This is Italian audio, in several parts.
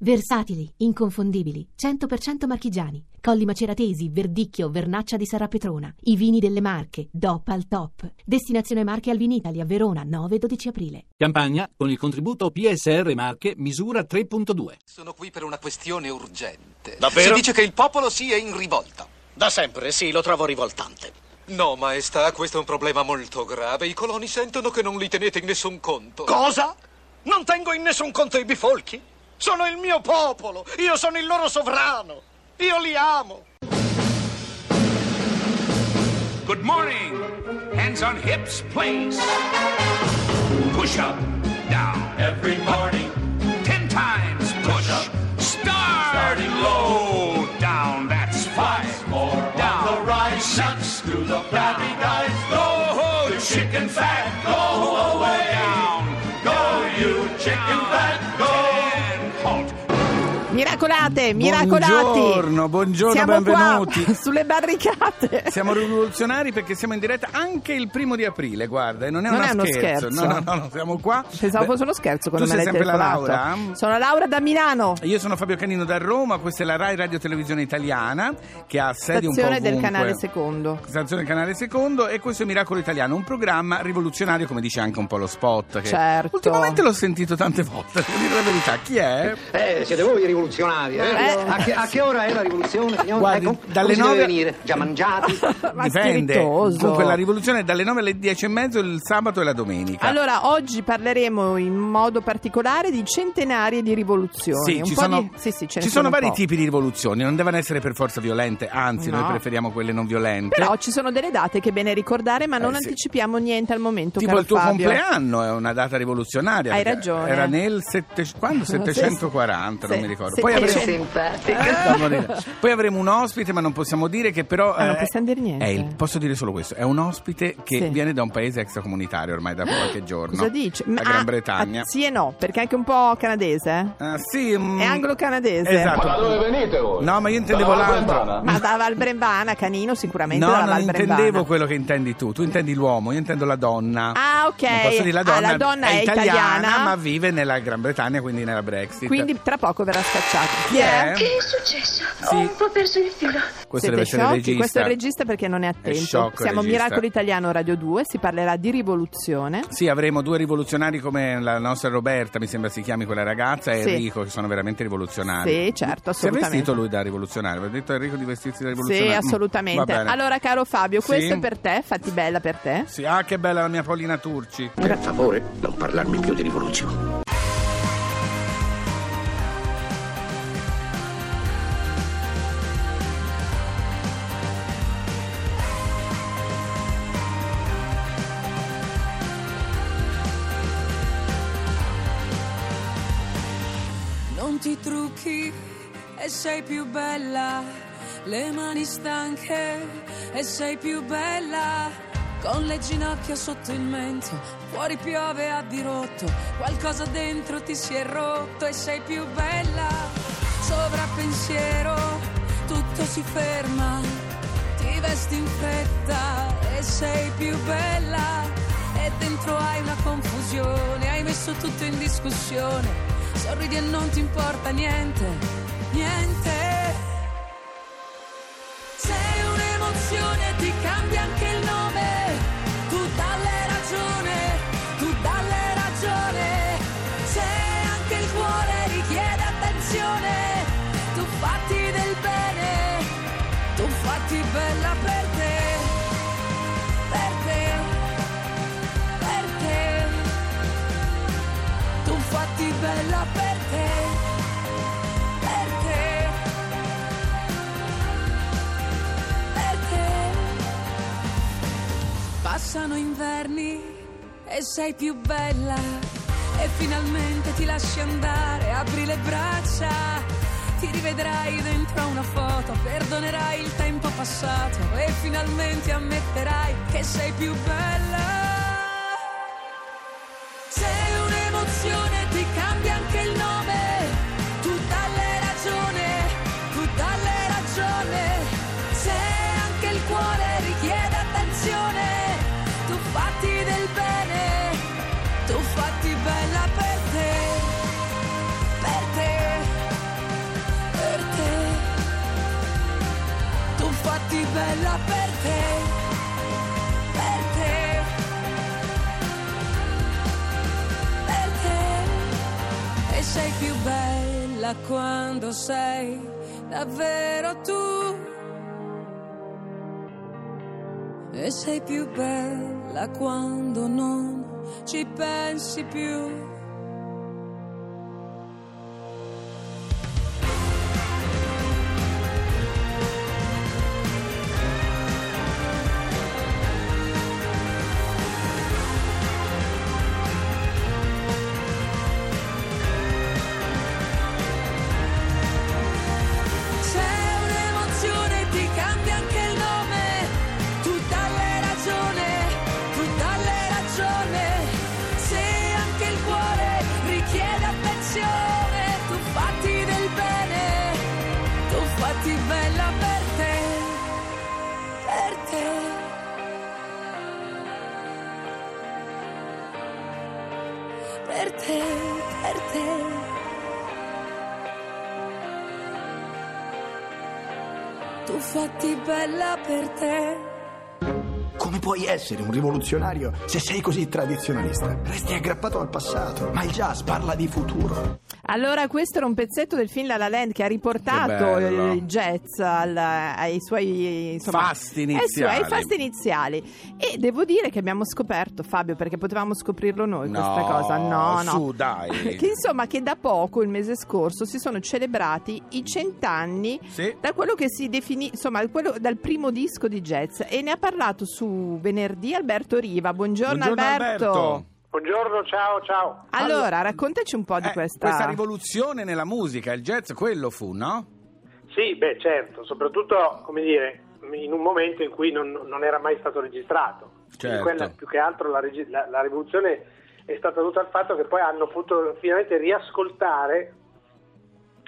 Versatili, inconfondibili, 100% marchigiani. Colli Maceratesi, Verdicchio, Vernaccia di Sarapetrona. I vini delle Marche, DOP al top. Destinazione Marche al Vinitalia, Verona, 9-12 aprile. Campagna con il contributo PSR Marche misura 3.2. Sono qui per una questione urgente. Davvero? Si dice che il popolo sia in rivolta. Da sempre, sì, lo trovo rivoltante. No, maestà, questo è un problema molto grave. I coloni sentono che non li tenete in nessun conto. Cosa? Non tengo in nessun conto i bifolchi? Sono il mio popolo, io sono il loro sovrano, io li amo. Good morning. Hands on hips, please. Push up, down. Every morning. Ten times push. Starting low, down. That's five. More down. the right. Six to the flabby guys. Go, you chicken fat. Miracolate, miracolati. Buongiorno, buongiorno, siamo benvenuti. Qua, sulle barricate. Siamo rivoluzionari perché siamo in diretta anche il primo di aprile, guarda, e non è, Non una è uno scherzo. scherzo. No, no, no, no, siamo qua. Pensavo Beh, fosse uno scherzo Tu quando me sei l'hai sempre la telefonato. Laura? Sono Laura da Milano. Io sono Fabio Canino da Roma, questa è la Rai Radio Televisione Italiana che ha sedi un po' Stazione del ovunque. canale secondo. Stazione del canale secondo e questo è Miracolo Italiano, un programma rivoluzionario come dice anche un po' lo spot. Che Certo. Ultimamente l'ho sentito tante volte, devo dire la verità. Chi è? Eh, siete voi i rivoluzionari, eh? Eh. A, che, a che ora è la rivoluzione, signore? Guardi, ecco, dalle come si nove- deve venire? Già mangiati? Ma Dipende. spiritoso. Comunque la rivoluzione è dalle 9 alle 10 e mezzo il sabato e la domenica. Allora, oggi parleremo in modo particolare di centenarie di rivoluzioni. Sì, Un ci po' sono, di- sì, sì, ci sono un vari tipi di rivoluzioni, non devono essere per forza violente, anzi No. noi preferiamo quelle non violente. Però ci sono delle date che è bene ricordare, ma non Eh, sì. anticipiamo niente al momento. Tipo caro il tuo Fabio. compleanno è una data rivoluzionaria. Hai ragione. Era nel sette- quando? 740, non Sì, mi ricordo. sì, Poi avremo. Simpatica. Eh, morire. Poi avremo un ospite, ma non possiamo dire che però. Ah, non eh, possiamo dire niente. è il- posso dire solo questo: è un ospite che Sì. viene da un paese extracomunitario ormai da qualche giorno. Cosa dice? La Ah, Gran Bretagna. ah, sì e no, perché è anche un po' canadese. eh? Ah, sì, mm, È anglo-canadese. Esatto. Ma da dove venite voi? No, ma io intendevo l'altro. Ma da Val Brembana, Canino sicuramente No, non intendevo quello che intendi tu. Tu intendi l'uomo, io intendo la donna. Ah, ok. Non posso dire la Ah, donna. la donna è italiana. ma vive nella Gran Bretagna, quindi nella Brexit. Quindi tra poco verrà scacciato. Chi è? Che è successo? Sì. Ho un po' perso il filo. Questo Siete deve essere il sciocchi? regista. Questo è il regista perché non è attento. sciocco il Siamo regista. Miracolo Italiano Radio 2, si parlerà di rivoluzione. Sì, avremo due rivoluzionari come la nostra Roberta, mi sembra si chiami quella ragazza, e Sì. Enrico, che sono veramente rivoluzionari. Sì, certo, Si è assolutamente. vestito lui da rivoluzionario? Aveva detto a Enrico di vestirsi da Sì, rivoluzionario? Mm, assolutamente. bene. Allora, caro Fabio, questo Sì. è per te, fatti bella per te. Sì, ah, che bella la mia Paolina Turci. Per favore, non parlarmi più di rivoluzione. Non ti trucchi e sei più bella, le mani stanche e sei più bella, con le ginocchia sotto il mento, fuori piove a dirotto, qualcosa dentro ti si è rotto e sei più bella, sovrappensiero, tutto si ferma, ti vesti in fretta e sei più bella, e dentro hai una confusione, hai messo tutto in discussione. Sorridi e non ti importa niente, niente. Sei un'emozione, ti cambia anche il nome. Tu dalle ragione, tu dalle ragione. Sei anche il cuore, richiede attenzione. Tu fatti del bene, tu fatti bella bella per te, per te, per te. Passano inverni e sei più bella e finalmente ti lasci andare, apri le braccia, ti rivedrai dentro una foto, perdonerai il tempo passato e finalmente ammetterai che sei più bella. fatti bella per te, per te, per te. Tu fatti bella per te, per te. Per te. E sei più bella quando sei davvero tu E sei più bella quando non ci pensi più. Tu fatti bella per te. Come puoi essere un rivoluzionario se sei così tradizionalista? Resti aggrappato al passato, ma il jazz parla di futuro. Allora, questo era un pezzetto del film La La Land che ha riportato Che bello. il jazz al- ai suoi insomma, Fasti ai suoi- iniziali. ai fasti iniziali. E devo dire che abbiamo scoperto, Fabio, perché potevamo scoprirlo noi No, questa cosa. No, no. su, dai. che insomma, che da poco, il mese scorso, si sono celebrati i cent'anni Sì. da quello che si definì, insomma, quello- dal primo disco di jazz. E ne ha parlato su venerdì Alberto Riva. Buongiorno, Buongiorno, Alberto. Buongiorno, ciao, ciao. Allora, raccontaci un po' di Eh, questa. questa rivoluzione nella musica, il jazz, quello fu, no? Sì, beh, certo, soprattutto, come dire, in un momento in cui non, non era mai stato registrato. Quindi Certo. Quella, più che altro la, regi- la- la rivoluzione è stata dovuta al fatto che poi hanno potuto finalmente riascoltare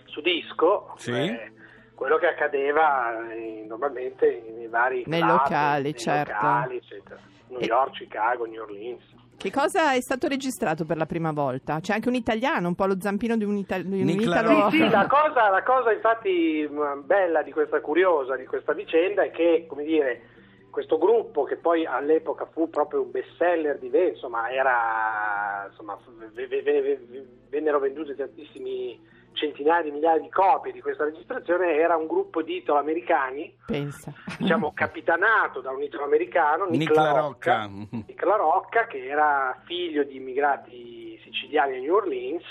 su disco Sì. eh, quello che accadeva eh, normalmente nei vari Nei club, locali, nei certo. locali, eccetera. New E- York, Chicago, New Orleans. Che cosa è stato registrato per la prima volta? C'è anche un italiano, un po' lo zampino di un, ita- di un italo. Rossi. Sì, la cosa, la cosa infatti mh, bella di questa curiosa, di questa vicenda è che, come dire, questo gruppo che poi all'epoca fu proprio un best seller di Ve- insomma, era, insomma, v- v- v- vennero venduti tantissimi centinaia di migliaia di copie di questa registrazione, era un gruppo di italo-americani, Pensa. diciamo capitanato da un italo-americano, Nick, La Rocca. Nick La Rocca, che era figlio di immigrati siciliani a New Orleans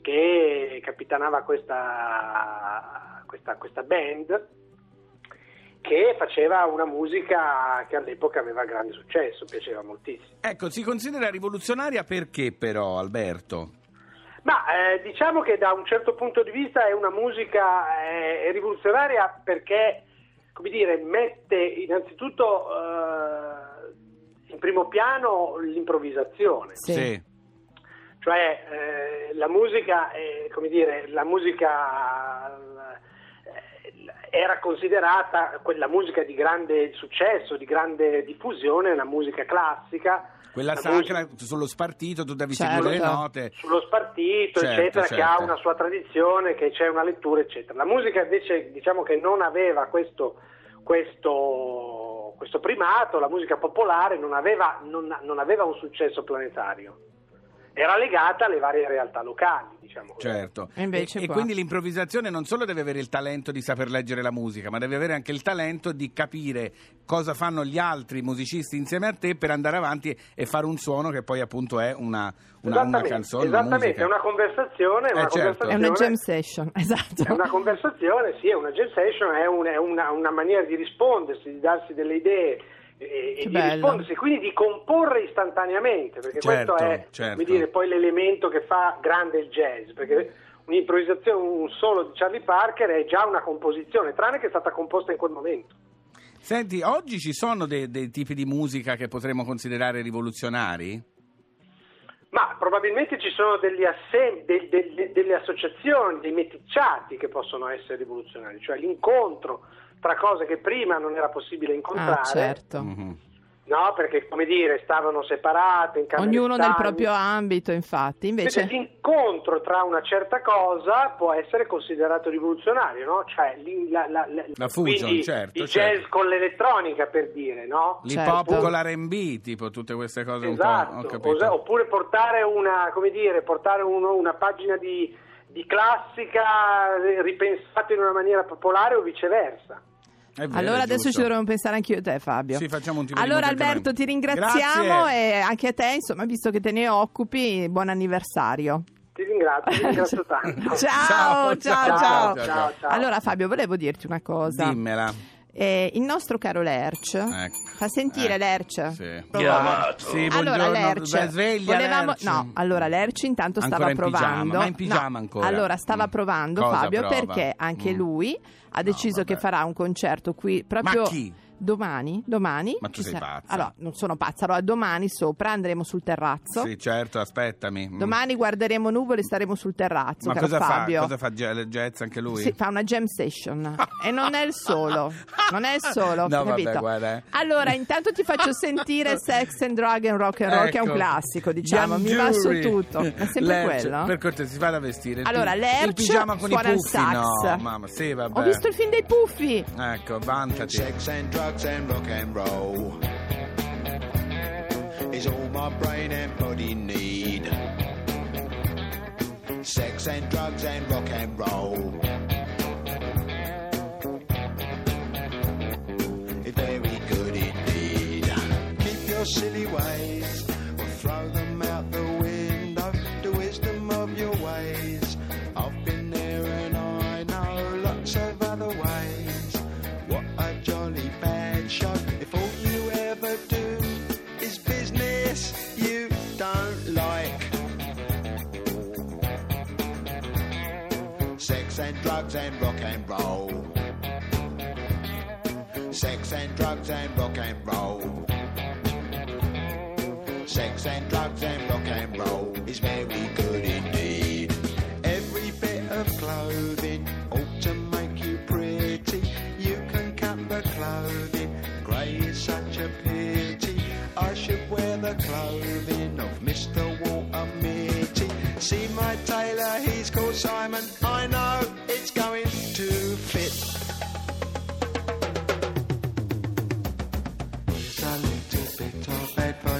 che capitanava questa, questa, questa band che faceva una musica che all'epoca aveva grande successo, piaceva moltissimo. Ecco, si considera rivoluzionaria perché però, Alberto? Ma eh, diciamo che da un certo punto di vista è una musica eh, rivoluzionaria perché, come dire, mette innanzitutto eh, in primo piano l'improvvisazione. Sì. Cioè eh, la musica, eh, come dire, la musica era considerata quella musica di grande successo, di grande diffusione, la musica classica. Quella la sacra musica sullo spartito, tu devi Certo. seguire le note. sullo spartito, Certo, eccetera, che certo. ha una sua tradizione, che c'è una lettura, eccetera. La musica invece diciamo che non aveva questo, questo, questo primato, la musica popolare non aveva, non- non aveva un successo planetario. Era legata alle varie realtà locali, diciamo. Certo. E invece e qua- quindi l'improvvisazione non solo deve avere il talento di saper leggere la musica, ma deve avere anche il talento di capire cosa fanno gli altri musicisti insieme a te per andare avanti e fare un suono che poi appunto è una, una, una Esattamente, canzone, una esattamente, musica. è una conversazione, è una Eh, certo. conversazione È una jam session, esatto. È una conversazione, sì, è una jam session, è, un- è una, una maniera di rispondersi, di darsi delle idee e, e di rispondersi, quindi di comporre istantaneamente, perché Certo, questo è certo. come dire, poi l'elemento che fa grande il jazz, perché un'improvvisazione, un solo di Charlie Parker è già una composizione, tranne che è stata composta in quel momento. Senti, oggi ci sono dei, dei tipi di musica che potremmo considerare rivoluzionari? Ma probabilmente ci sono degli assem- del- del- delle associazioni, dei meticciati che possono essere rivoluzionari, cioè l'incontro tra cose che prima non era possibile incontrare. Ah, certo. Mhm. No, perché come dire, stavano separate in Ognuno nel proprio ambito, infatti. Invece, Invece l'incontro tra una certa cosa può essere considerato rivoluzionario, no? Cioè la, la, la- La fusion, quindi certo, il certo. jazz con l'elettronica per dire, no? L'hip hop con l'R&B, tipo tutte queste cose un po'... Ho Esatto, capito. Oppure portare una, come dire, portare uno- una pagina di, di classica eh, ripensata in una maniera popolare o viceversa. Vero, allora è adesso ci dovremmo pensare anche io e te, Fabio. Sì, facciamo un tipo di Allora Alberto, ti ringraziamo Grazie. e anche a te, insomma, visto che te ne occupi, buon anniversario. Ti ringrazio, ti ringrazio tanto. Ciao, ciao, ciao, ciao, ciao, ciao. Allora Fabio, volevo dirti una cosa. Dimmela. Eh, il nostro caro Lerch, Ecco. fa sentire Eh, Lerch. Sì. Provare. Sì, allora Lerch, beh, sveglia, volevamo- Lerch. no, allora Lerch intanto Ancora stava in pigiama, provando, ma in pigiama No, ancora. allora stava Mm. provando Cosa Fabio prova? perché anche Mm. lui ha deciso vabbè. che farà un concerto qui proprio Ma chi? Domani, domani Ma tu sei sarà- pazza. Allora, non sono pazza, allora domani sopra andremo sul terrazzo. Sì, certo, aspettami. Mm. Domani guarderemo nuvole e staremo sul terrazzo, Ma caro cosa fa? Fabio. Cosa fa Ge- jazz anche lui? Sì, fa una jam session e non è il solo, non è il solo, No, vabbè, capito? guarda, eh. Allora, intanto ti faccio sentire Sex and Drug and Rock and Roll, che è un Ecco. classico, diciamo, Young mi va su tutto. È sempre Lerch, quello? Per cortesia, si vada a vestire. Il Allora, pi- Lerch il pigiama con i il puffi. sax. No, mamma, sì, vabbè. Ho visto il film dei puffi. Ecco, vantati. Sex and drugs and rock and roll is all my brain and body need. Sex and drugs and rock and roll. Very good indeed. Keep your silly ways Sex and drugs and rock and roll. Sex and drugs and rock and roll is very good indeed. Every bit of clothing ought to make you pretty. You can cut the clothing, grey is such a pity. I should wear the clothing of Mr. Walter Mitty. See my tailor, he's called Simon. I